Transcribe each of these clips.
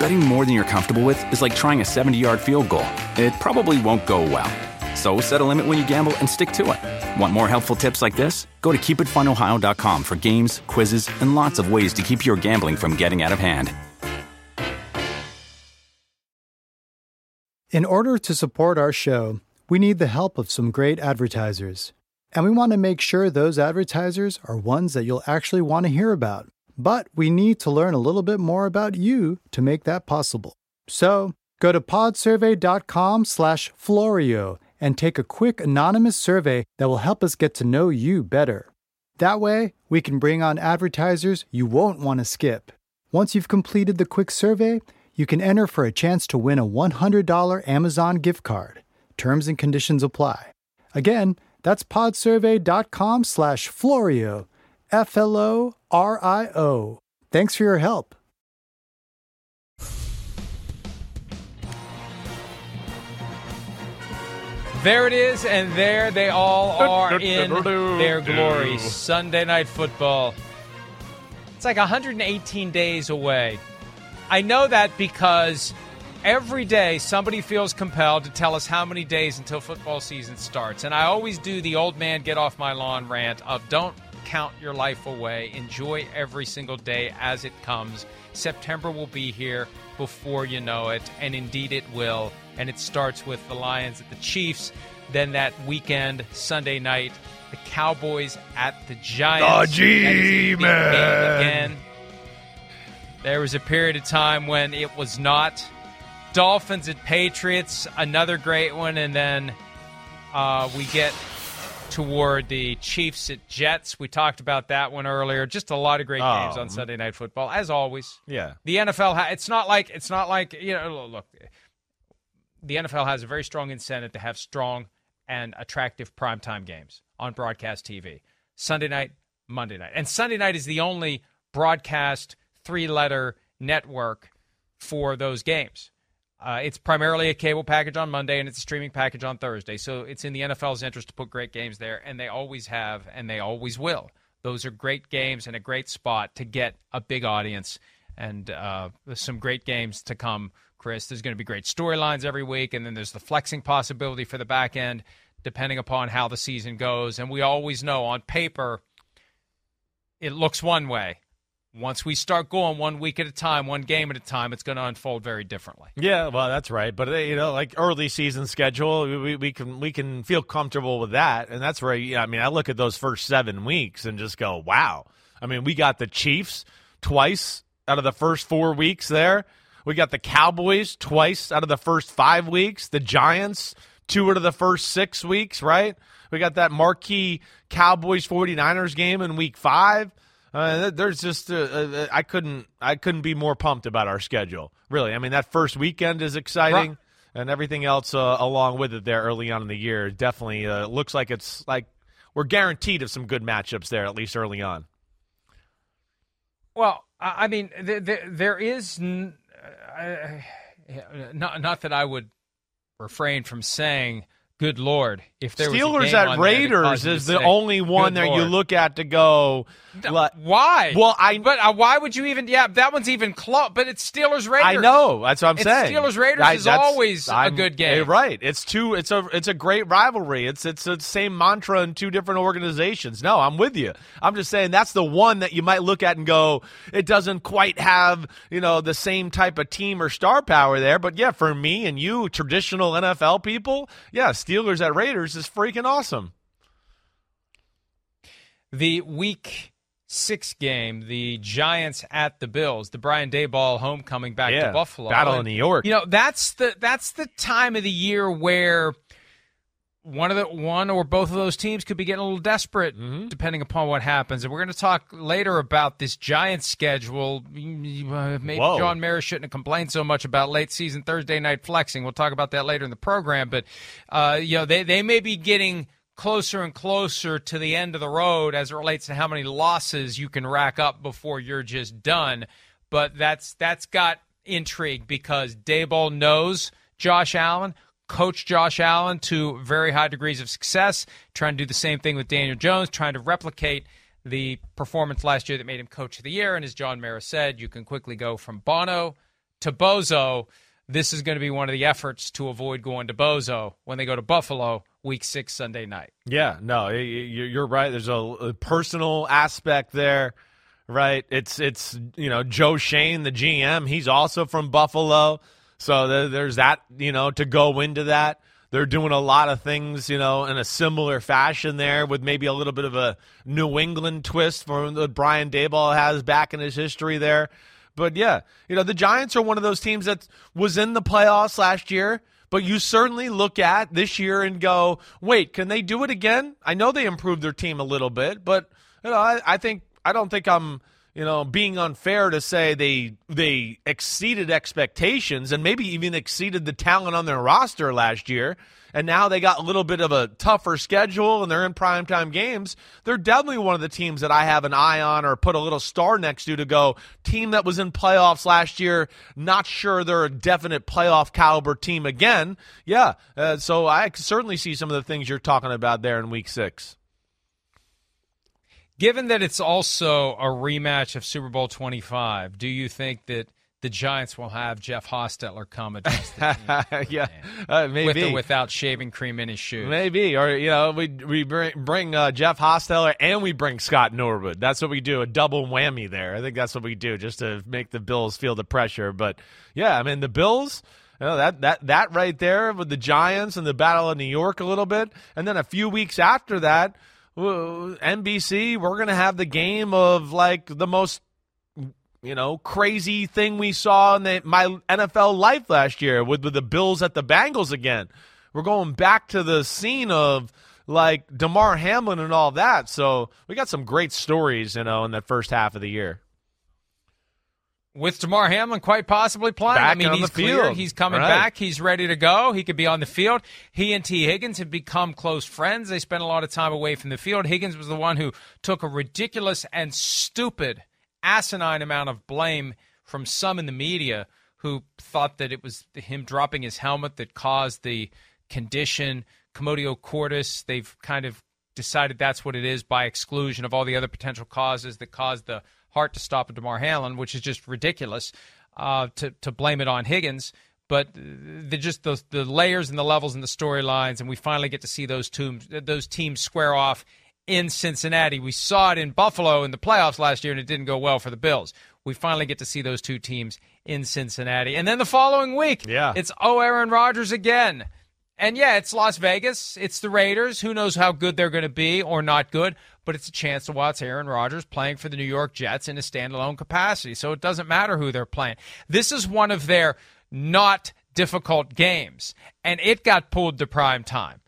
Betting more than you're comfortable with is like trying a 70 yard field goal. It probably won't go well. So set a limit when you gamble and stick to it. Want more helpful tips like this? Go to keepitfunohio.com for games, quizzes, and lots of ways to keep your gambling from getting out of hand. In order to support our show, we need the help of some great advertisers. And we want to make sure those advertisers are ones that you'll actually want to hear about. But we need to learn a little bit more about you to make that possible. So go to podsurvey.com slash Florio and take a quick anonymous survey that will help us get to know you better. That way, we can bring on advertisers you won't want to skip. Once you've completed the quick survey, you can enter for a chance to win a $100 Amazon gift card. Terms and conditions apply. Again, that's podsurvey.com slash Florio, F L O R I O. Thanks for your help. There it is, and there they all are in their glory. Sunday Night Football. It's like 118 days away. I know that because every day somebody feels compelled to tell us how many days until football season starts. And I always do the old man get off my lawn rant of don't count your life away. Enjoy every single day as it comes. September will be here before you know it, and indeed it will. And it starts with the Lions at the Chiefs, then that weekend, Sunday night, the Cowboys at the Giants. The That is a big game G-Man. Again. There was a period of time when it was not. Dolphins at Patriots, another great one, and then uh, we get toward the Chiefs at Jets. We talked about that one earlier. Just a lot of great Oh, games on Sunday Night Football, as always. Yeah. The NFL, ha- it's not like it's not like you know. Look, the NFL has a very strong incentive to have strong and attractive primetime games on broadcast TV. Sunday night, Monday night, and Sunday night is the only broadcast three-letter network for those games. Uh, it's primarily a cable package on Monday and it's a streaming package on Thursday. So it's in the NFL's interest to put great games there, and they always have, and they always will. Those are great games and a great spot to get a big audience, and uh, some great games to come. Chris, there's going to be great storylines every week, and then there's the flexing possibility for the back end, depending upon how the season goes. And we always know on paper, it looks one way. Once we start going one week at a time, one game at a time, it's going to unfold very differently. Yeah, well, that's right. But uh, you know, like early season schedule, we, we can we can feel comfortable with that, and that's where I mean, I look at those first seven weeks and just go, wow. I mean, we got the Chiefs twice out of the first four weeks there. We got the Cowboys twice out of the first five weeks. The Giants two out of the first six weeks, right? We got that marquee Cowboys 49ers game in week five. Uh, there's just uh, uh, I couldn't I couldn't be more pumped about our schedule. Really, I mean that first weekend is exciting, Right. and everything else uh, along with it there early on in the year definitely uh, looks like it's like we're guaranteed of some good matchups there at least early on. Well, I mean, there, there, there is n- uh, not not that I would refrain from saying, "Good Lord," if there a Steelers at Raiders is the only one "Good that you look at to go. like- Why? Well, I but uh, why would you even? Yeah, that one's even close. But it's Steelers Raiders. I know. That's what I'm It's saying. Steelers Raiders is always a I'm- good game. eh, right? It's two. It's a. It's a great rivalry. It's it's the same mantra in two different organizations. No, I'm with you. I'm just saying that's the one that you might look at and go, it doesn't quite have you know the same type of team or star power there. But yeah, for me and you, traditional NFL people, yeah, Steelers at Raiders is freaking awesome. the week six game, the Giants at the Bills, the Brian Daboll homecoming back Yeah, to Buffalo, Battle in New York. You know, that's the that's the time of the year where one of the one or both of those teams could be getting a little desperate Mm-hmm. depending upon what happens. And we're going to talk later about this Giants schedule. Uh, Maybe Whoa. John Mara shouldn't have complained so much about late season Thursday night flexing. We'll talk about that later in the program. But uh, you know, they they may be getting closer and closer to the end of the road as it relates to how many losses you can rack up before you're just done. But that's that's got intrigue because Daboll knows Josh Allen, coached Josh Allen to very high degrees of success, trying to do the same thing with Daniel Jones, trying to replicate the performance last year that made him coach of the year. And as John Mara said, you can quickly go from Bono to Bozo. This is going to be one of the efforts to avoid going to Bozo when they go to Buffalo week six Sunday night. Yeah, no, you're right. There's a personal aspect there, right? It's it's you know Joe Schoen, the GM. He's also from Buffalo, so th- there's that you know to go into that. They're doing a lot of things, you know, in a similar fashion there, with maybe a little bit of a New England twist from what Brian Daboll has back in his history there. But yeah, you know, the Giants are one of those teams that was in the playoffs last year, but you certainly look at this year and go, wait, can they do it again? I know they improved their team a little bit, but you know, I, I think I don't think I'm you know being unfair to say they they exceeded expectations and maybe even exceeded the talent on their roster last year. And now they got a little bit of a tougher schedule and they're in primetime games. They're definitely one of the teams that i have an eye on or put a little star next to to go. Team that was in playoffs last year not sure they're a definite playoff caliber team again. Yeah uh, so i certainly see some of the things you're talking about there in week six Given that it's also a rematch of Super Bowl 25, do you think that the Giants will have Jeff Hostetler come against the team? yeah uh, maybe With or without shaving cream in his shoes? Maybe, or you know, we we bring, bring uh, Jeff Hostetler and we bring Scott Norwood. That's what we do, a double whammy there. I think that's what we do, just to make the Bills feel the pressure. But yeah, I mean the Bills. You know, that that that right there with the Giants and the Battle of New York a little bit, and then a few weeks after that, NBC, we're gonna have the game of like the most you know, crazy thing we saw in the, my NFL life last year with, with the Bills at the Bengals again. We're going back to the scene of like Damar Hamlin and all that. So we got some great stories, you know, in the first half of the year. With Damar Hamlin quite possibly playing. Back I mean, on he's field. He's coming Right. back. He's ready to go. He could be on the field. He and Tee Higgins have become close friends. They spent a lot of time away from the field. Higgins was the one who took a ridiculous and stupid, asinine amount of blame from some in the media who thought that it was him dropping his helmet that caused the condition. Commotio cordis, they've kind of decided that's what it is by exclusion of all the other potential causes that caused the heart to stop at Damar Hamlin, which is just ridiculous uh, to to blame it on Higgins. But the just the the layers and the levels and the storylines, and we finally get to see those teams those teams square off in Cincinnati. We saw it in Buffalo in the playoffs last year, and it didn't go well for the Bills. We finally get to see those two teams in Cincinnati, and then the following week, Yeah. it's oh Aaron Rodgers again. And yeah, it's Las Vegas. It's the Raiders. Who knows how good they're going to be or not good, but it's a chance to watch Aaron Rodgers playing for the New York Jets in a standalone capacity. So it doesn't matter who they're playing. This is one of their not difficult games, and it got pulled to prime time.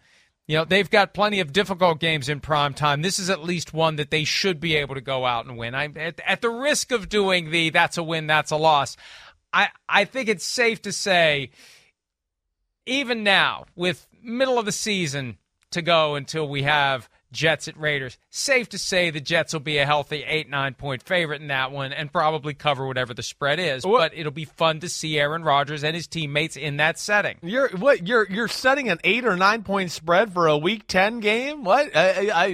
You know, they've got plenty of difficult games in prime time. This is at least one that they should be able to go out and win. I, at, at the risk of doing the that's a win, that's a loss, I, I think it's safe to say even now, with middle of the season to go until we have Jets at Raiders, safe to say the Jets will be a healthy eight, nine point favorite in that one and probably cover whatever the spread is. What- But it'll be fun to see Aaron Rodgers and his teammates in that setting. You're what? You're you're setting an eight or nine point spread for a week ten game? What? I, I,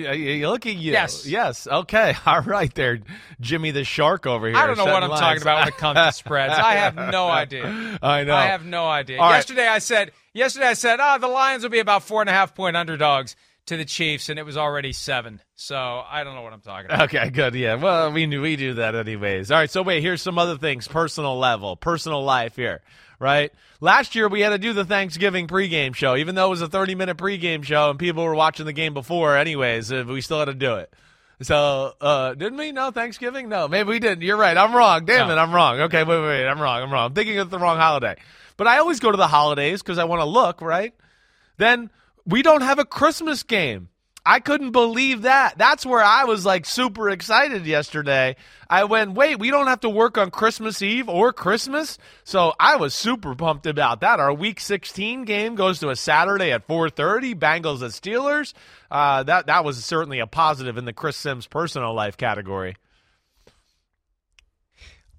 I, look at you. Yes. Yes. Okay. All right. There, Jimmy the Shark over here. I don't know what I'm lines. talking about when it comes to spreads. I have no idea. I know. I have no idea. All right. yesterday I said yesterday I said, ah, the Lions will be about four and a half point underdogs to the Chiefs, and it was already seven. So I don't know what I'm talking about. Okay, good. Yeah. Well, we knew we do that anyways. All right. So wait, here's some other things, personal level, personal life here, right? Last year we had to do the Thanksgiving pregame show, even though it was a 30 minute pregame show and people were watching the game before, anyways. uh, We still had to do it. So, uh, didn't we? No, Thanksgiving? No, maybe we didn't. You're right. I'm wrong. Damn No. it. I'm wrong. Okay, wait, wait, wait. I'm wrong. I'm wrong. I'm thinking of the wrong holiday. But I always go to the holidays because I want to look, right? Then we don't have a Christmas game. I couldn't believe that. That's where I was like super excited yesterday. I went, wait, we don't have to work on Christmas Eve or Christmas. So I was super pumped about that. Our Week 16 game goes to a Saturday at 4:30. Bengals at Steelers. Uh, that that was certainly a positive in the Chris Sims personal life category.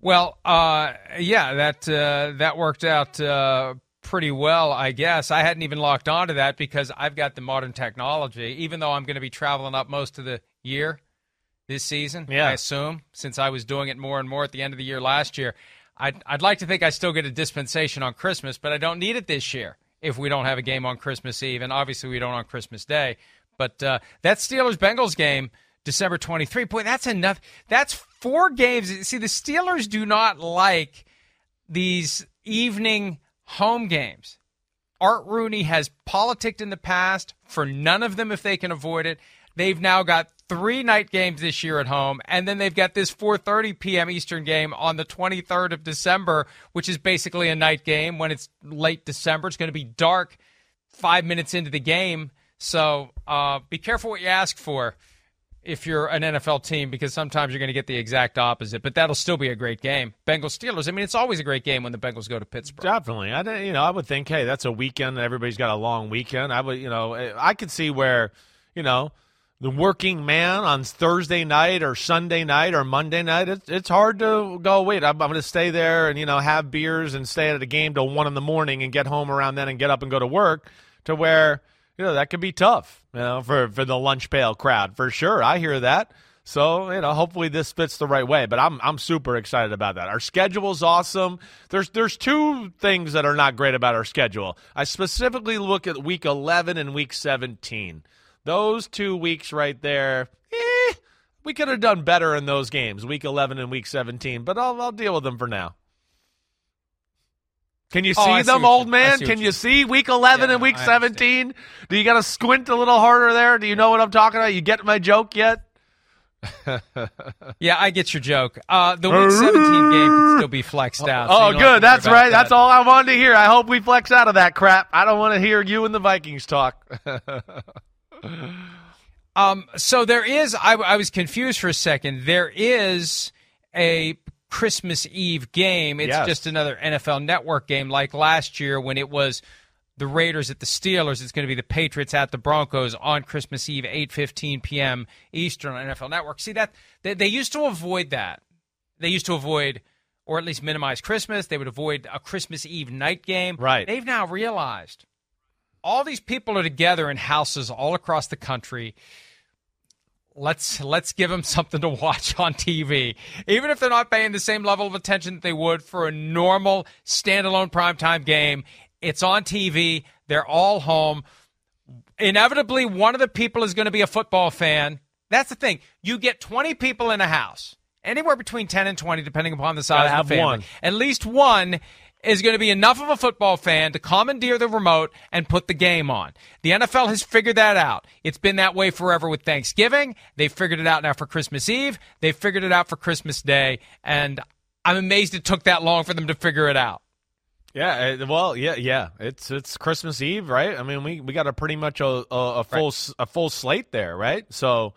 Well, uh, yeah, that uh, that worked out uh, pretty well, I guess. I hadn't even locked onto that because I've got the modern technology, even though I'm going to be traveling up most of the year this season, yeah. I assume, since I was doing it more and more at the end of the year last year. I'd, I'd like to think I still get a dispensation on Christmas, but I don't need it this year if we don't have a game on Christmas Eve, and obviously we don't on Christmas Day. But uh, that Steelers Bengals game, December 23, boy, that's enough. That's four games. See, the Steelers do not like these evening home games. Art Rooney has politicked in the past for none of them if they can avoid it. They've now got three night games this year at home, and then they've got this 4:30 p.m. Eastern game on the 23rd of December, which is basically a night game. When it's late December, it's going to be dark five minutes into the game. So uh, be careful what you ask for if you're an NFL team because sometimes you're going to get the exact opposite. But that'll still be a great game. Bengals Steelers. I mean, it's always a great game when the Bengals go to Pittsburgh. Definitely. I you know I would think, hey, that's a weekend. Everybody's got a long weekend. I would you know eh, I could see where you know the working man on Thursday night or Sunday night or Monday night. It's it's hard to go. Wait, I'm, I'm going to stay there and you know have beers and stay at a game till one in the morning and get home around then and get up and go to work. To where you know that could be tough, you know, for for the lunch pail crowd for sure. I hear that. So you know, hopefully this fits the right way. But I'm I'm super excited about that. Our schedule's awesome. There's there's two things that are not great about our schedule. I specifically look at week 11 and week 17. Those two weeks right there. Eh, we could have done better in those games, week 11 and week 17. But I'll I'll deal with them for now. Can you see oh, them, see old man? Can you, you see week 11 yeah, and week 17? Do you got to squint a little harder there? Do you know what I'm talking about? You get my joke yet? yeah, I get your joke. Uh, the week 17 game can still be flexed out. Oh, so good. That's right. That. That's all I wanted to hear. I hope we flex out of that crap. I don't want to hear you and the Vikings talk. um, so there is, I, I was confused for a second. There is a Christmas Eve game. It's yes. just another NFL network game like last year when it was the Raiders at the Steelers. It's going to be the Patriots at the Broncos on Christmas Eve, 8:15 p.m. Eastern on NFL Network. See that they, they used to avoid that. They used to avoid or at least minimize Christmas. They would avoid a Christmas Eve night game. Right. They've now realized all these people are together in houses all across the country let's let's give them something to watch on TV, even if they're not paying the same level of attention that they would for a normal standalone primetime game. It's on TV. They're all home. Inevitably, one of the people is going to be a football fan. That's the thing. You get 20 people in a house, anywhere between 10 and 20, depending upon the size Gotta of the family. One. At least one is going to be enough of a football fan to commandeer the remote and put the game on. The NFL has figured that out. It's been that way forever with Thanksgiving. They've figured it out now for Christmas Eve. They've figured it out for Christmas Day. And I'm amazed it took that long for them to figure it out. Yeah, eh, well, yeah, yeah. It's it's Christmas Eve, right? I mean, we, we got a pretty much a, a, a full right. a full slate there, right? So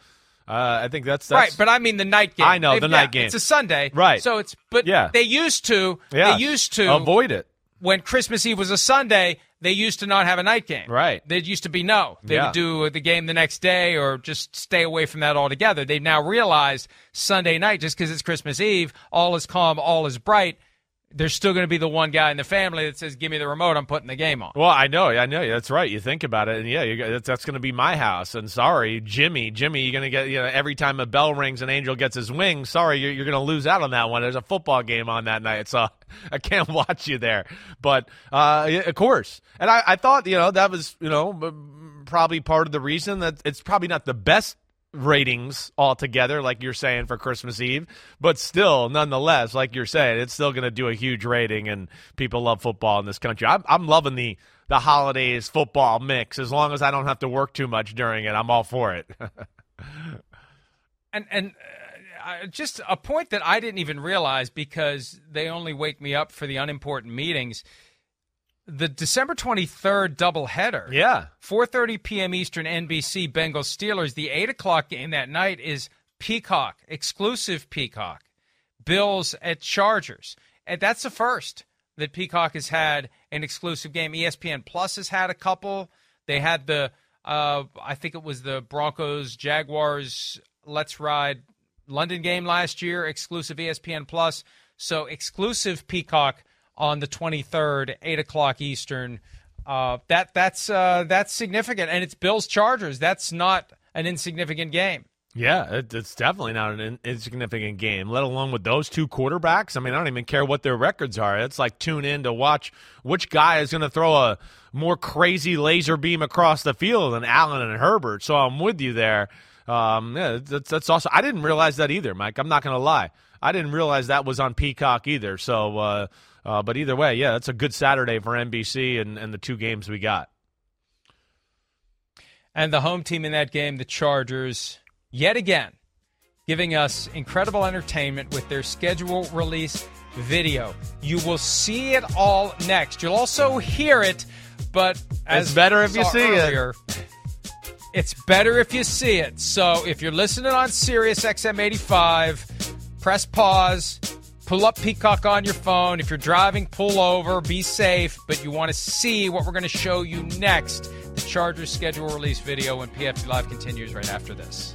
uh, I think that's, that's, right, but I mean the night game. I know They've, the yeah, night game. It's a Sunday, right? So it's but yeah. they used to yeah. they used to avoid it when Christmas Eve was a Sunday. They used to not have a night game. Right. There used to be no. They yeah. would do the game the next day or just stay away from that altogether. They've now realized Sunday night, just because it's Christmas Eve, all is calm, all is bright there's still going to be the one guy in the family that says, "Give me the remote. I'm putting the game on." Well, I know, I know. That's right. You think about it, and yeah, you, that's, that's going to be my house. And sorry, Jimmy, Jimmy, you're going to get you know every time a bell rings, an angel gets his wings. Sorry, you're, you're going to lose out on that one. There's a football game on that night, so I can't watch you there. But uh, of course, and I, I thought you know that was you know probably part of the reason that it's probably not the best ratings altogether, like you're saying for Christmas Eve, but still, nonetheless, like you're saying, it's still going to do a huge rating, and people love football in this country. I'm, I'm loving the the holidays football mix. As long as I don't have to work too much during it, I'm all for it. and and uh, just a point that I didn't even realize because they only wake me up for the unimportant meetings. The December 23rd doubleheader. Yeah. 4.30 p.m. Eastern, NBC, Bengals Steelers. The 8 o'clock game that night is Peacock, exclusive Peacock. Bills at Chargers. And that's the first that Peacock has had an exclusive game. ESPN Plus has had a couple. They had the, uh, I think it was the Broncos Jaguars Let's Ride London game last year, exclusive ESPN Plus. So exclusive Peacock on the 23rd, eight o'clock Eastern. Uh, that that's uh, that's significant, and it's Bills Chargers. That's not an insignificant game. Yeah, it, it's definitely not an insignificant game, let alone with those two quarterbacks. I mean, I don't even care what their records are. It's like tune in to watch which guy is going to throw a more crazy laser beam across the field than Allen and Herbert. So I'm with you there. Um, yeah, that's, that's also. I didn't realize that either, Mike. I'm not going to lie. I didn't realize that was on Peacock either. So, uh, uh, but either way, yeah, that's a good Saturday for NBC and, and the two games we got. And the home team in that game, the Chargers yet again giving us incredible entertainment with their schedule release video. You will see it all next. You'll also hear it, but as it's better if you see earlier, it. It's better if you see it. So if you're listening on Sirius XM 85, press pause, pull up Peacock on your phone. If you're driving, pull over, be safe, but you want to see what we're going to show you next. The Chargers schedule release video when PFT Live continues right after this.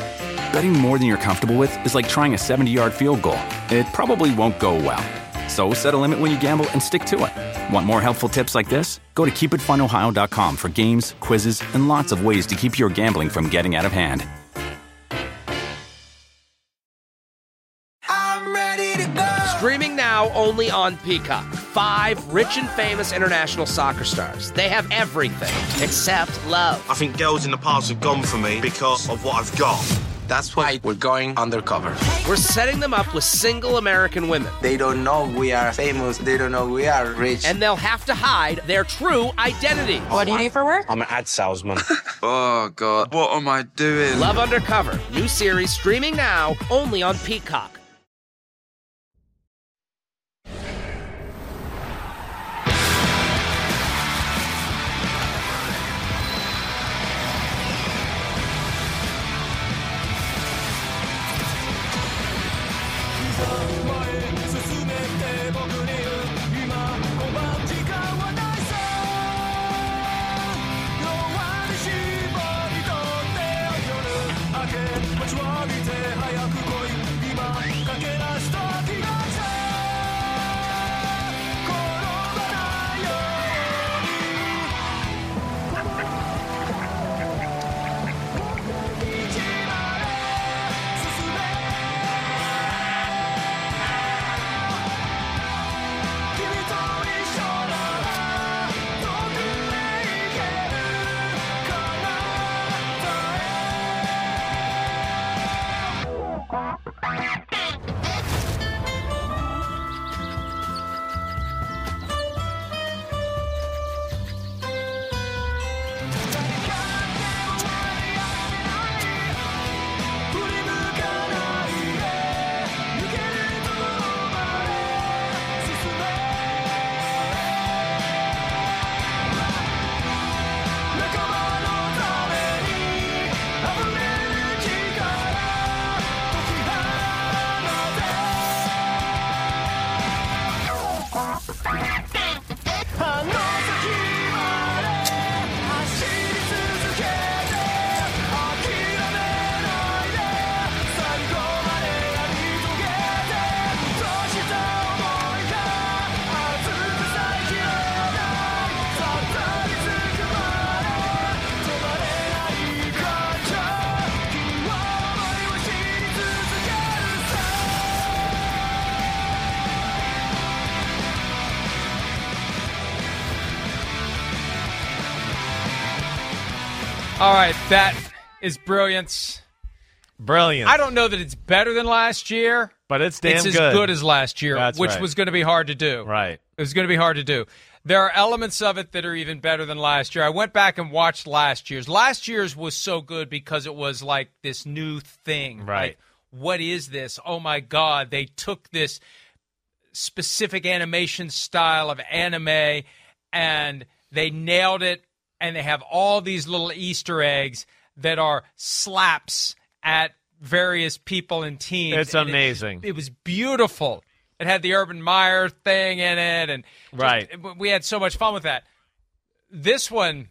Betting more than you're comfortable with is like trying a 70 yard field goal. It probably won't go well. So set a limit when you gamble and stick to it. Want more helpful tips like this? Go to keepitfunohio.com for games, quizzes, and lots of ways to keep your gambling from getting out of hand. Streaming now only on Peacock. Five rich and famous international soccer stars. They have everything except love. I think girls in the past have gone for me because of what I've got. That's why we're going undercover. We're setting them up with single American women. They don't know we are famous. They don't know we are rich. And they'll have to hide their true identity. What do you do for work? I'm an ad salesman. oh, God. What am I doing? Love Undercover. New series streaming now only on Peacock. All right, that is brilliance. Brilliant. I don't know that it's better than last year, but it's damn it's as good. good as last year, That's which right. was going to be hard to do. Right. It was going to be hard to do. There are elements of it that are even better than last year. I went back and watched last year's. Last year's was so good because it was like this new thing. Right. Like, what is this? Oh my God. They took this specific animation style of anime and they nailed it. And they have all these little Easter eggs that are slaps at various people and teams. It's And amazing. It, was beautiful. It had the Urban Meyer thing in it, and just- Right. we had so much fun with that. This one,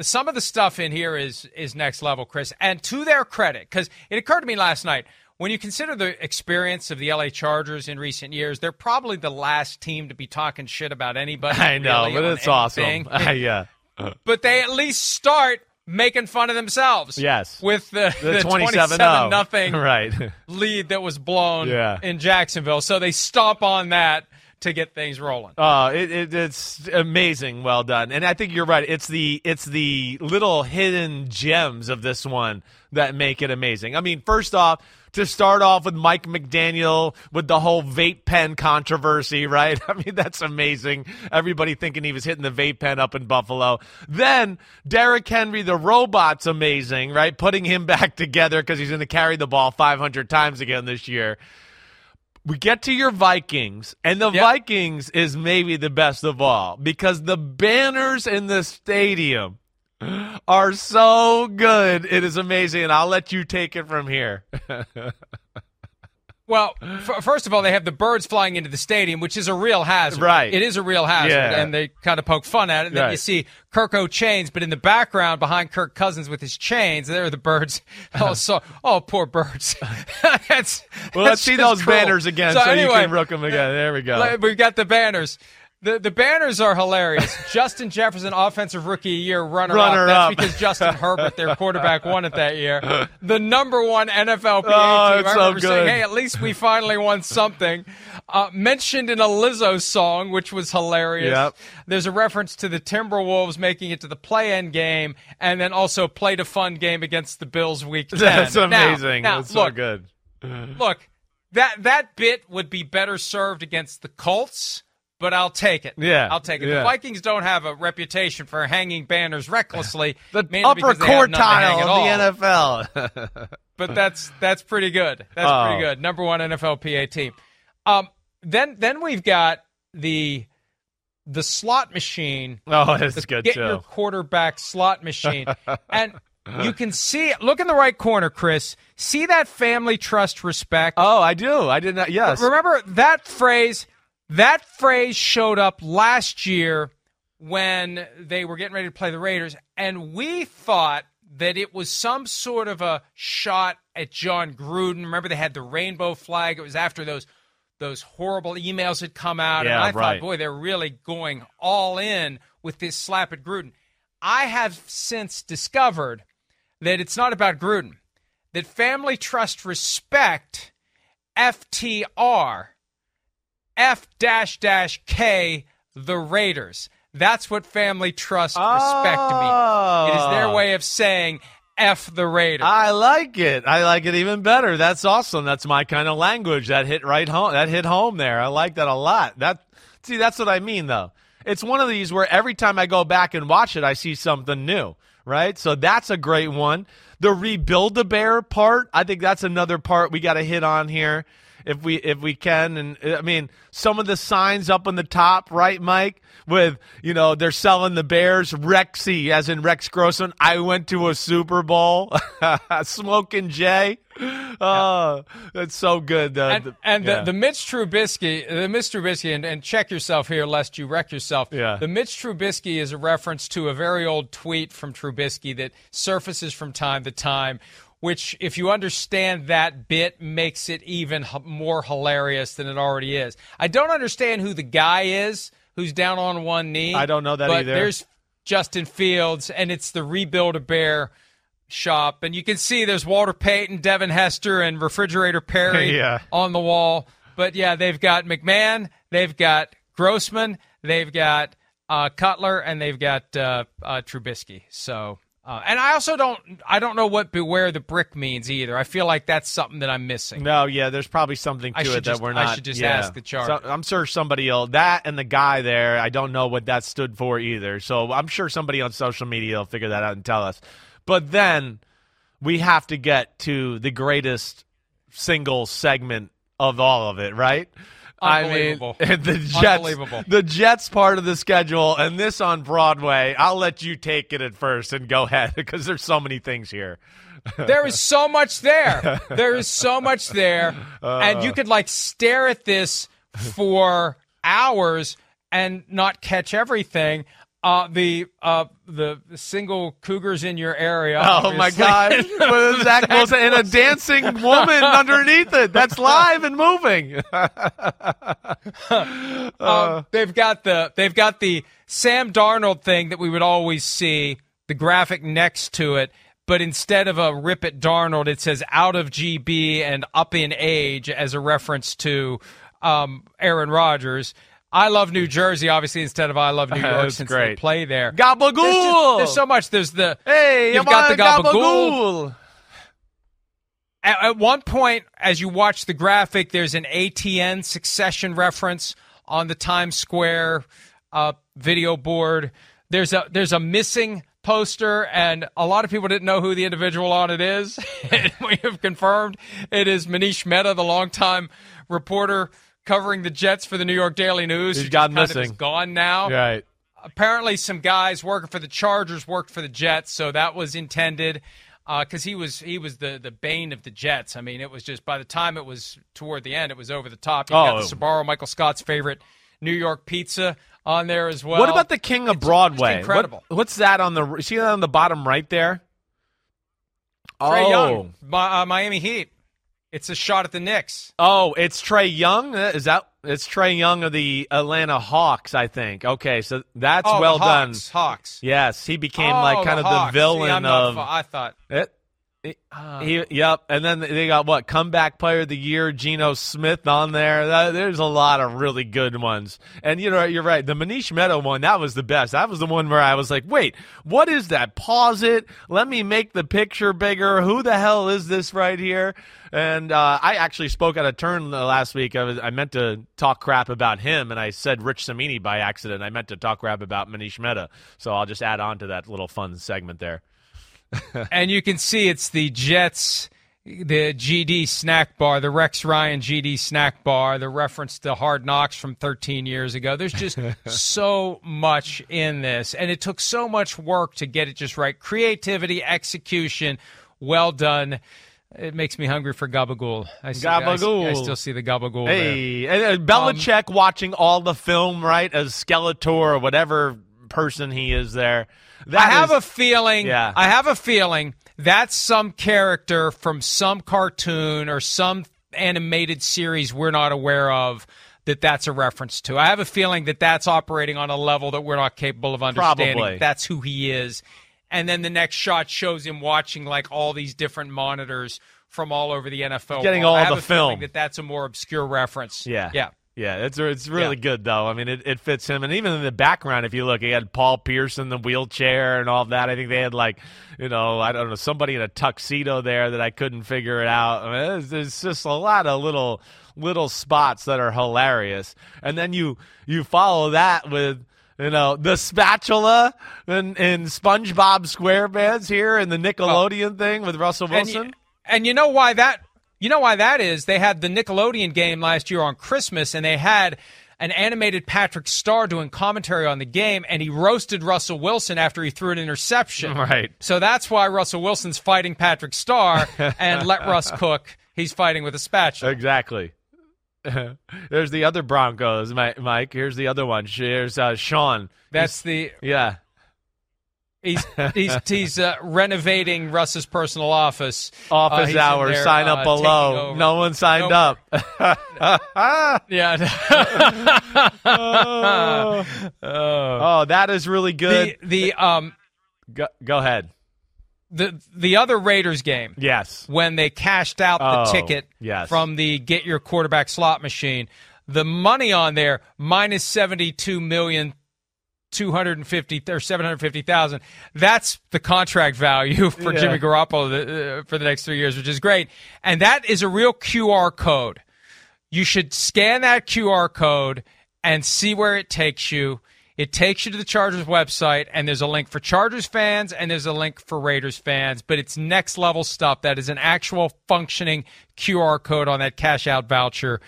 some of the stuff in here is is next level, Chris. And to their credit, because it occurred to me last night, when you consider the experience of the LA Chargers in recent years, they're probably the last team to be talking shit about anybody. I know, really but it's awesome. yeah. but they at least start making fun of themselves. Yes. With the, The, the 27 27 nothing Right. lead that was blown Yeah. in Jacksonville. So they stomp on that to get things rolling. Oh, it, it, it's amazing. Well done. And I think you're right. It's the it's the little hidden gems of this one that make it amazing. I mean, first off, to start off with Mike McDaniel with the whole vape pen controversy, right? I mean, that's amazing. Everybody thinking he was hitting the vape pen up in Buffalo. Then Derrick Henry, the robot's amazing, right? Putting him back together because he's going to carry the ball 500 times again this year we get to your Vikings, and the Yep. Vikings is maybe the best of all because the banners in the stadium are so good. It is amazing, and I'll let you take it from here. Well, f- first of all, they have the birds flying into the stadium, which is a real hazard. Right. It is a real hazard, Yeah. and they kind of poke fun at it. And then Right. you see Kirko Chainz, but in the background, behind Kirk Cousins with his chains, there are the birds. Oh, so oh, poor birds. that's well, that's let's see those cruel. banners again so, anyway, you can rook them again. There we go. We've got the banners. The the banners are hilarious. Justin Jefferson, offensive rookie of year, runner, Runner up. That's up. because Justin Herbert, their quarterback, won it that year. The number one NFL PA Oh, team. I so saying, good. "Hey, at least we finally won something." Uh, mentioned in a Lizzo song, which was hilarious. Yep. There's a reference to the Timberwolves making it to the play-in game, and then also played a fun game against the Bills week 10. That's amazing. now, That's so good. Look, that that bit would be better served against the Colts, but I'll take it. Yeah, I'll take it. yeah. The Vikings don't have a reputation for hanging banners recklessly. The upper because they have none to hang at all. quartile of the NFL. But that's that's pretty good. That's Oh. pretty good. Number one NFL PA team. Um, then then we've got the the slot machine. oh, that's good get too. your quarterback slot machine, and you can see. Look in the right corner, Chris. See that family trust respect. Oh, I do. I did not. Yes. Remember that phrase? That phrase showed up last year when they were getting ready to play the Raiders, and we thought that it was some sort of a shot at Jon Gruden. Remember they had the rainbow flag. It was after those those horrible emails had come out, Yeah, and I right. thought, boy, they're really going all in with this slap at Gruden. I have since discovered that it's not about Gruden. That family trust respect FTR F dash dash K the Raiders. That's what family trust respect me. It is their Oh. way of saying F the Raiders. I like it. I like it even better. That's awesome. That's my kind of language. That hit right home. That hit home there. I like that a lot. That see, that's what I mean though. It's one of these where every time I go back and watch it, I see something new. Right. So that's a great one. The rebuild the bear part. I think that's another part we got to hit on here if we if we can. And I mean, some of the signs up on the top, right, Mike? With you know they're selling the Bears Rexy, as in Rex Grossman. I went to a Super Bowl, smoking Jay. Oh, that's so good. The- and the- and yeah. the, the Mitch Trubisky, the Mitch Trubisky, and, and check yourself here lest you wreck yourself. Yeah. The Mitch Trubisky is a reference to a very old tweet from Trubisky that surfaces from time to time, which, if you understand that bit, makes it even h- more hilarious than it already is. I don't understand who the guy is who's down on one knee. I don't know that but either. There's Justin Fields, and it's the Rebuild a Bear shop. And you can see there's Walter Payton, Devin Hester, and Refrigerator Perry Yeah. on the wall. But yeah, they've got McMahon, they've got Grossman, they've got uh, Cutler, and they've got uh, uh, Trubisky. So Uh, and I also don't I don't know what beware the brick means either. I feel like that's something that I'm missing. No, yeah, there's probably something to it that just- we're not. I should just yeah. ask the chart. So, I'm sure somebody will that and the guy there. I don't know what that stood for either. So I'm sure somebody on social media will figure that out and tell us. But then we have to get to the greatest single segment of all of it, right? Unbelievable. I mean, the Jets, Unbelievable. the Jets part of the schedule, and this on Broadway. I'll let you take it at first and go ahead because there's so many things here. there is so much there. There is so much there, and you uh. could like stare at this for hours and not catch everything. Uh, the uh, the single cougars in your area. Oh my. God! With Zach Wilson and a dancing woman underneath it. That's live and moving. um, they've got the they've got the Sam Darnold thing that we would always see, the graphic next to it, but instead of a rip at Darnold, it says out of GB and up in age as a reference to um, Aaron Rodgers. I love New Jersey, obviously, instead of I love New York since great. they play there. Gabagool. There's, just- there's so much. There's the Hey, you've got the on gabagool. At, at one point, as you watch the graphic, there's an ATN succession reference on the Times Square uh, video board. There's a there's a missing poster, and a lot of people didn't know who the individual on it is. we have confirmed it is Manish Mehta, the longtime reporter covering the Jets for the New York Daily News. He's gone just kind of missing. gone now Right. apparently some guys working for the Chargers worked for the Jets, so that was intended because he was he was the the bane of the Jets. I mean, it was just by the time it was toward the end, it was over the top. You got Oh. the Sbarro, Michael Scott's favorite New York pizza on there as well. what about the King of It's Broadway? incredible. What- what's that on the? See that on the bottom right there? Trae oh. Young, uh, Miami Heat? It's a shot at the Knicks. Oh, it's Trae Young. Uh, Is that? It's Trae Young of the Atlanta Hawks, I think. Okay, so that's oh, well Hawks, done. Hawks. Yes, he became Oh, like kind the of Hawks. the villain See, of. fu- I thought. It, he- he, yep, and then they got what comeback player of the year, Geno Smith on there. That- there's a lot of really good ones, and you know you're right. The Manish Mehta one that was the best. That was the one where I was like, wait, what is that? Pause it. Let me make the picture bigger. Who the hell is this right here? And uh, I actually spoke out of turn uh, last week. I, was, I meant to talk crap about him, and I said Rich Cimini by accident. I meant to talk crap about Manish Mehta. So I'll just add on to that little fun segment there. and you can see it's the Jets, the GD snack bar, the Rex Ryan GD snack bar, the reference to Hard Knocks from 13 years ago. There's just so much in this, and it took so much work to get it just right. Creativity, execution, well done. It makes me hungry for gabagool. I see, Gabagool. I still see the gabagool there. Hey, and, uh, Belichick watching all the film, right, as Skeletor or whatever person he is there. That I have is- a feeling. Yeah. I have a feeling that's some character from some cartoon or some animated series we're not aware of. That that's a reference to. I have a feeling that that's operating on a level that we're not capable of understanding. Probably. That's who he is. And then the next shot shows him watching like all these different monitors from all over the NFL. Getting world. all I have the a feeling film. That that's a more obscure reference. Yeah. Yeah. Yeah, it's it's really Yeah. good though. I mean, it, it fits him, and even in the background, if you look, he had Paul Pierce in the wheelchair and all that. I think they had like, you know, I don't know, somebody in a tuxedo there that I couldn't figure it out. I mean, there's, there's just a lot of little little spots that are hilarious, and then you you follow that with. You know the spatula and, and SpongeBob SquarePants here, and the oh. Nickelodeon thing with Russell And Wilson. you, and you know why that you know why that is? They had the Nickelodeon game last year on Christmas, and they had an animated Patrick Star doing commentary on the game, and he roasted Russell Wilson after he threw an interception. Right. So that's why Russell Wilson's fighting Patrick Star, and let Russ cook. He's fighting with a spatula. Exactly. There's the other Broncos, Mike. Here's the other one. Here's uh, Sean. That's the Yeah. He's he's he's uh, renovating Russ's personal office. Uh, Office in hours. there, Sign uh, up below. No one signed No up. Yeah. oh. Oh, that is really good. the the um go, go ahead. the the other Raiders game Yes. when they cashed out the Oh, ticket yes. from the get your quarterback slot machine, the money on there minus seventy two million 250 or 750,000. That's the contract value for Yeah. Jimmy Garoppolo uh, for the next three years, which is great. And that is a real QR code. You should scan that QR code and see where it takes you. It takes you to the Chargers website, and there's a link for Chargers fans and there's a link for Raiders fans. But it's next level stuff. That is an actual functioning QR code on that cash out voucher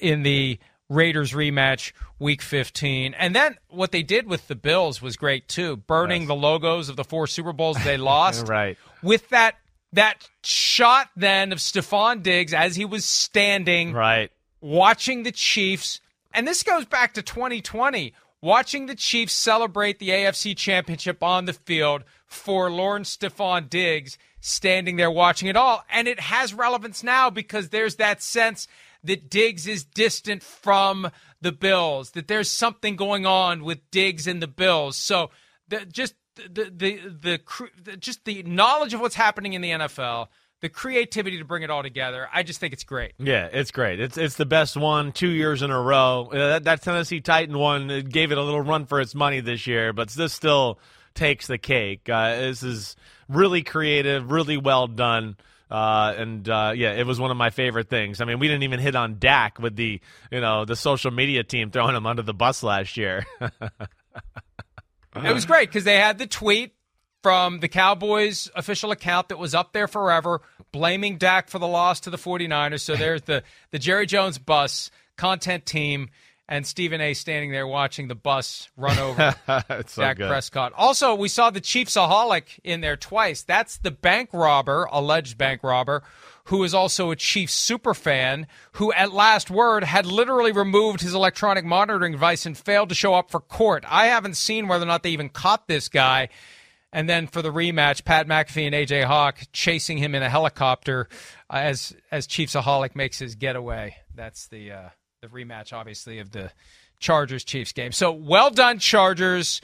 in the Raiders rematch week 15. And then what they did with the Bills was great too, burning the logos of the four Super Bowls they lost. Right. With that that shot then of Stefon Diggs as he was standing Right. watching the Chiefs, and this goes back to 2020, watching the Chiefs celebrate the AFC Championship on the field for Lauren Stefon Diggs standing there watching it all. And it has relevance now because there's that sense that Diggs is distant from the Bills, that there's something going on with Diggs and the Bills. So the, just the, the, the, just the knowledge of what's happening in the NFL. The creativity to bring it all together, I just think it's great. Yeah, it's great. It's it's the best one two years in a row. Uh, That, that Tennessee Titan one it gave it a little run for its money this year, but this still takes the cake. Uh, this is really creative, really well done. Uh, and uh, yeah, it was one of my favorite things. I mean, we didn't even hit on Dak with the you know the social media team throwing him under the bus last year. It was great because they had the tweet from the Cowboys official account that was up there forever, blaming Dak for the loss to the 49ers. So there's the, the Jerry Jones bus content team and Stephen A standing there watching the bus run over so Dak good. Prescott. Also, we saw the Chiefsaholic in there twice. That's the bank robber, alleged bank robber, who is also a Chiefs super fan, who at last word had literally removed his electronic monitoring device and failed to show up for court. I haven't seen whether or not they even caught this guy. And then for the rematch, Pat McAfee and AJ Hawk chasing him in a helicopter uh, as as Chiefsaholic makes his getaway. That's the uh, the rematch, obviously, of the Chargers Chiefs game. So well done, Chargers.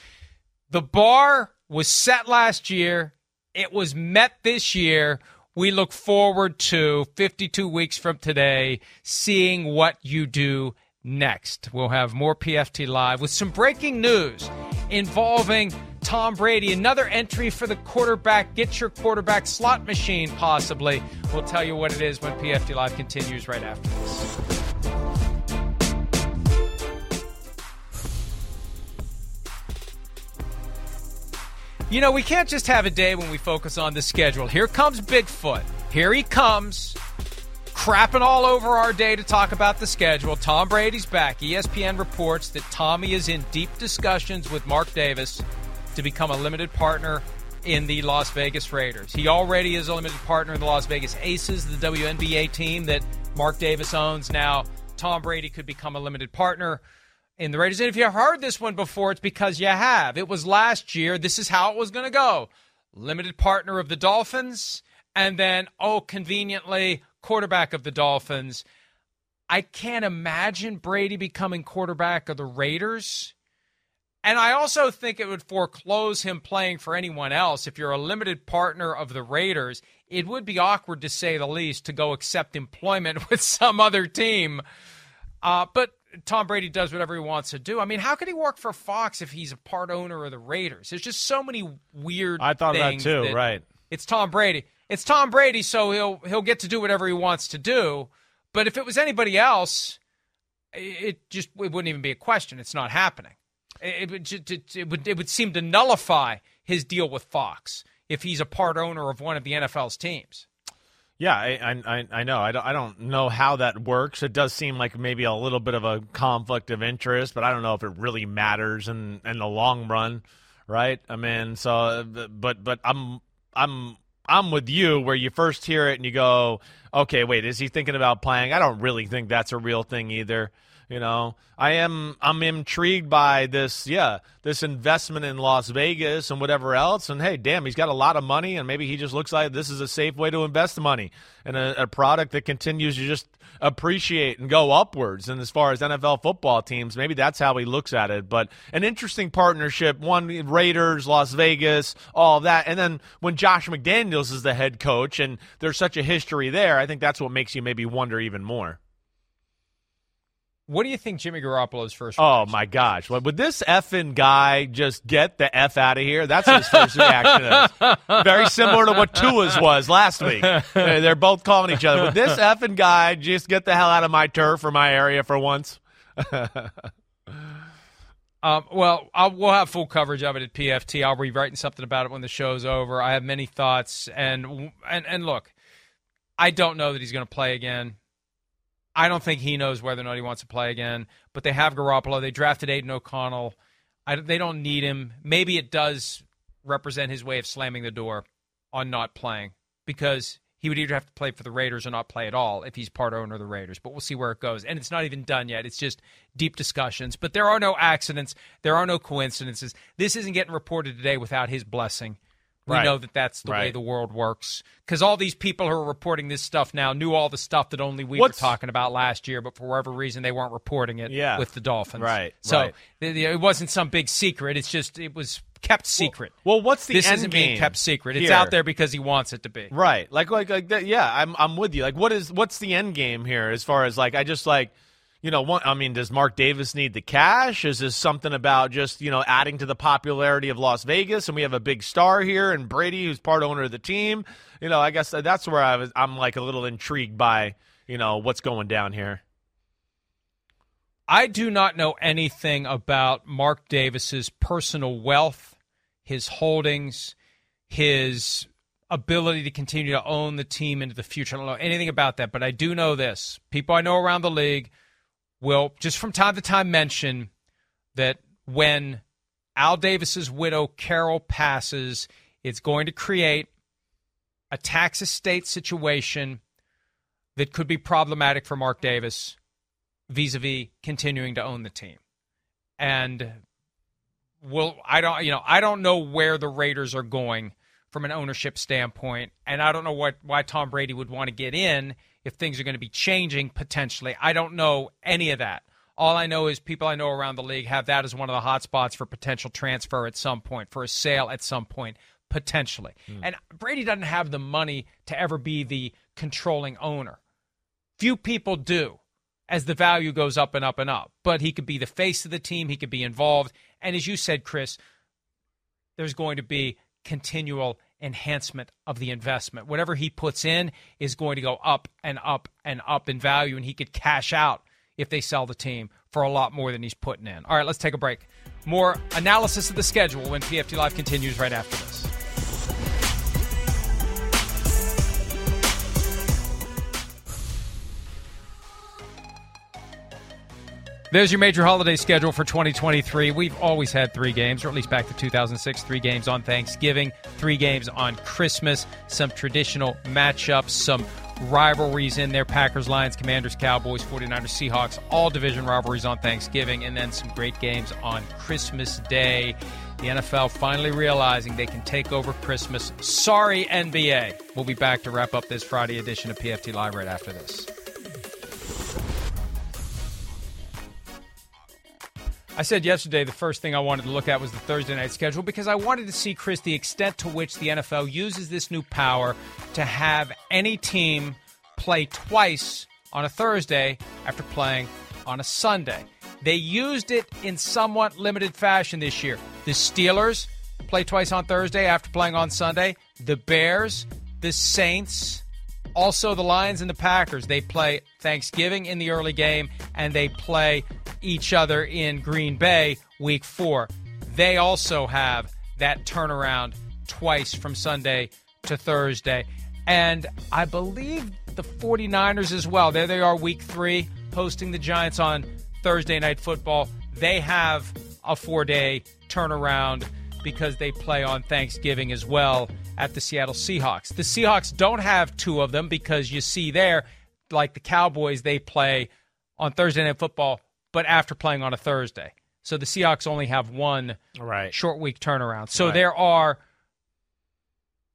The bar was set last year. It was met this year. We look forward to 52 weeks from today, seeing what you do next. We'll have more PFT Live with some breaking news involving Tom Brady. Another entry for the quarterback. Get your quarterback slot machine, possibly. We'll tell you what it is when PFT Live continues right after this. You know, we can't just have a day when we focus on the schedule. Here comes Bigfoot. Here he comes, crapping all over our day to talk about the schedule. Tom Brady's back. ESPN reports that Tommy is in deep discussions with Mark Davis to become a limited partner in the Las Vegas Raiders. He already is a limited partner in the Las Vegas Aces, the WNBA team that Mark Davis owns. Now, Tom Brady could become a limited partner in the Raiders. And if you heard this one before, it's because you have. It was last year. This is how it was going to go. Limited partner of the Dolphins, and then, oh, conveniently, quarterback of the Dolphins. I can't imagine Brady becoming quarterback of the Raiders. And I also think it would foreclose him playing for anyone else. If you're a limited partner of the Raiders, it would be awkward to say the least to go accept employment with some other team. Uh, but Tom Brady does whatever he wants to do. I mean, how could he work for Fox if he's a part owner of the Raiders? There's just so many weird. I thought that too, right. It's Tom Brady. It's Tom Brady, so he'll he'll get to do whatever he wants to do. But if it was anybody else, it just it wouldn't even be a question. It's not happening. It, would it would it would seem to nullify his deal with Fox if he's a part owner of one of the NFL's teams. Yeah, I, I I know. I don't I don't know how that works. It does seem like maybe a little bit of a conflict of interest, but I don't know if it really matters in in the long run, right? I mean, so uh, but but I'm I'm I'm with you where you first hear it and you go, okay, wait, is he thinking about playing? I don't really think that's a real thing either. You know, I am I'm intrigued by this, yeah, this investment in Las Vegas and whatever else. And hey, damn, he's got a lot of money, and maybe he just looks like this is a safe way to invest money in a, a product that continues to just appreciate and go upwards. And as far as NFL football teams, maybe that's how he looks at it. But an interesting partnership, one Raiders, Las Vegas, all of that. And then when Josh McDaniels is the head coach and there's such a history there, think that's what makes you maybe wonder even more. What do you think Jimmy Garoppolo's first? Oh reaction my gosh! Would this effing guy just get the f out of here? That's his first reaction is. Very similar to what Tua's was last week. They're they're both calling each other. Would this effing guy just get the hell out of my turf or my area for once? Um, well, I'll, we'll have full coverage of it at PFT. I'll be writing something about it when the show's over. I have many thoughts, and and and look, I don't know that he's going to play again. I don't think he knows whether or not he wants to play again. But they have Garoppolo. They drafted Aidan O'Connell. I, they don't need him. Maybe it does represent his way of slamming the door on not playing because he would either have to play for the Raiders or not play at all if he's part owner of the Raiders. But we'll see where it goes. And it's not even done yet. It's just deep discussions. But there are no accidents. There are no coincidences. This isn't getting reported today without his blessing. We Right. know that that's the way the world works. Because all these people who are reporting this stuff now knew all the stuff that only we What's- were talking about last year, but for whatever reason they weren't reporting it Yeah. with the Dolphins. Right, So right. it wasn't some big secret. It's just it was kept secret. Well, what's the this end isn't game being kept secret. It's here? out there because he wants it to be. Right. Like like like that, yeah, I'm I'm with you. Like what is what's the end game here as far as like I just like you know, one, I mean, does Mark Davis need the cash? Is this something about just, you know, adding to the popularity of Las Vegas and we have a big star here and Brady who's part owner of the team? You know, I guess that's where I was I'm like a little intrigued by, you know, what's going down here. I do not know anything about Mark Davis's personal wealth, his holdings, his ability to continue to own the team into the future. I don't know anything about that, but I do know this. People I know around the league will just from time to time mention that when Al Davis's widow Carol passes, it's going to create a tax estate situation that could be problematic for Mark Davis vis-a-vis continuing to own the team. And well, I don't, you know, I don't know where the Raiders are going from an ownership standpoint, and I don't know what why Tom Brady would want to get in if things are going to be changing potentially. I don't know any of that. All I know is people I know around the league have that as one of the hot spots for potential transfer at some point, for a sale at some point, potentially. Hmm. And Brady doesn't have the money to ever be the controlling owner. Few people do as the value goes up and up and up. But he could be the face of the team, he could be involved. And as you said, Chris, there's going to be continual enhancement of the investment. Whatever he puts in is going to go up and up and up in value, and he could cash out if they sell the team for a lot more than he's putting in. All right, let's take a break. More analysis of the schedule when PFT Live continues right after this. There's your major holiday schedule for 2023. We've always had three games, or at least back to 2006, three games on Thanksgiving, three games on Christmas, some traditional matchups, some rivalries in there Packers, Lions, Commanders, Cowboys, 49ers, Seahawks, all division rivalries on Thanksgiving, and then some great games on Christmas Day. The NFL finally realizing they can take over Christmas. Sorry, NBA. We'll be back to wrap up this Friday edition of PFT Live right after this. I said yesterday the first thing I wanted to look at was the Thursday night schedule because I wanted to see, Chris, the extent to which the NFL uses this new power to have any team play twice on a Thursday after playing on a Sunday. They used it in somewhat limited fashion this year. The Steelers play twice on Thursday after playing on Sunday. The Bears, the Saints, also the Lions and the Packers. They play Thanksgiving in the early game and they play each other in Green Bay week four. They also have that turnaround twice from Sunday to Thursday. And I believe the 49ers as well. There they are, week three, hosting the Giants on Thursday Night Football. They have a four day turnaround because they play on Thanksgiving as well at the Seattle Seahawks. The Seahawks don't have two of them because you see there, like the Cowboys, they play on Thursday Night Football, but after playing on a Thursday. So the Seahawks only have one Right. short week turnaround. So Right. there are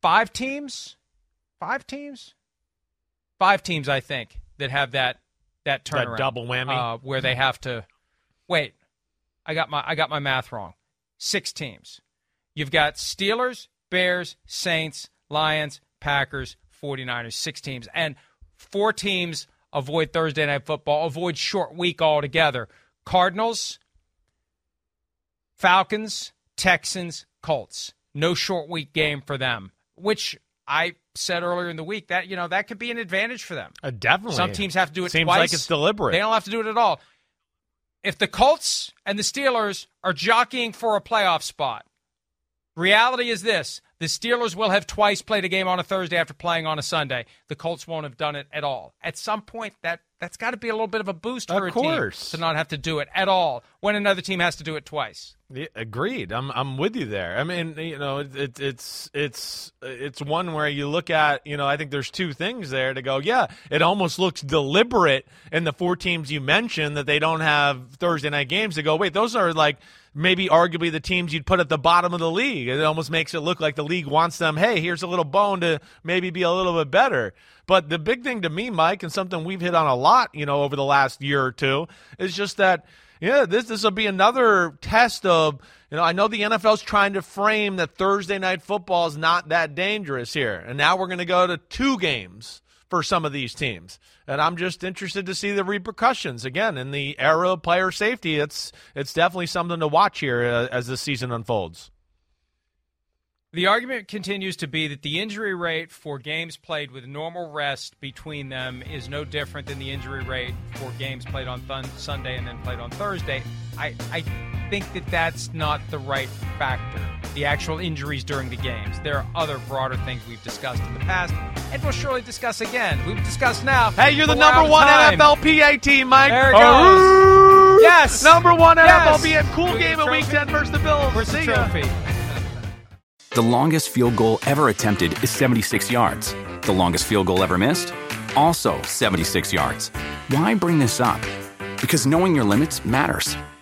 five teams, five teams, five teams, I think, that have that that That turnaround, double whammy? uh, where they have to wait. I got my I got my math wrong. Six teams. You've got Steelers, Bears, Saints, Lions, Packers, 49ers, six teams. And four teams avoid Thursday night football, avoid short week altogether. Cardinals, Falcons, Texans, Colts. No short week game for them, which I said earlier in the week that you know that could be an advantage for them. Uh, definitely, some teams have to do it. Seems twice. like it's deliberate. They don't have to do it at all. If the Colts and the Steelers are jockeying for a playoff spot, reality is this: the Steelers will have twice played a game on a Thursday after playing on a Sunday. The Colts won't have done it at all. At some point, that that's got to be a little bit of a boost for Of a team course. to not have to do it at all when another team has to do it twice. Yeah, agreed. I'm I'm with you there. I mean, you know, it, it, it's it's it's one where you look at, you know, I think there's two things there to go. Yeah, it almost looks deliberate in the four teams you mentioned that they don't have Thursday night games to go. Wait, those are like maybe arguably the teams you'd put at the bottom of the league. It almost makes it look like the league wants them. Hey, here's a little bone to maybe be a little bit better. But the big thing to me, Mike, and something we've hit on a lot, you know, over the last year or two, is just that yeah, this this will be another test of you know I know the NFL's trying to frame that Thursday night football is not that dangerous here, and now we're going to go to two games for some of these teams, and I'm just interested to see the repercussions again in the era of player safety. It's it's definitely something to watch here uh, as the season unfolds. The argument continues to be that the injury rate for games played with normal rest between them is no different than the injury rate for games played on thun- Sunday and then played on Thursday. I, I think that that's not the right factor, the actual injuries during the games. There are other broader things we've discussed in the past, and we'll surely discuss again. We've discussed now. Hey, you're the but we're out number one time. NFLPA team, Mike. There it goes. Yes. number one Yes. NFLPA. Cool We game get of Week? Ten versus the Bills. Where's the See trophy? The longest field goal ever attempted is 76 yards. The longest field goal ever missed? Also 76 yards. Why bring this up? Because knowing your limits matters,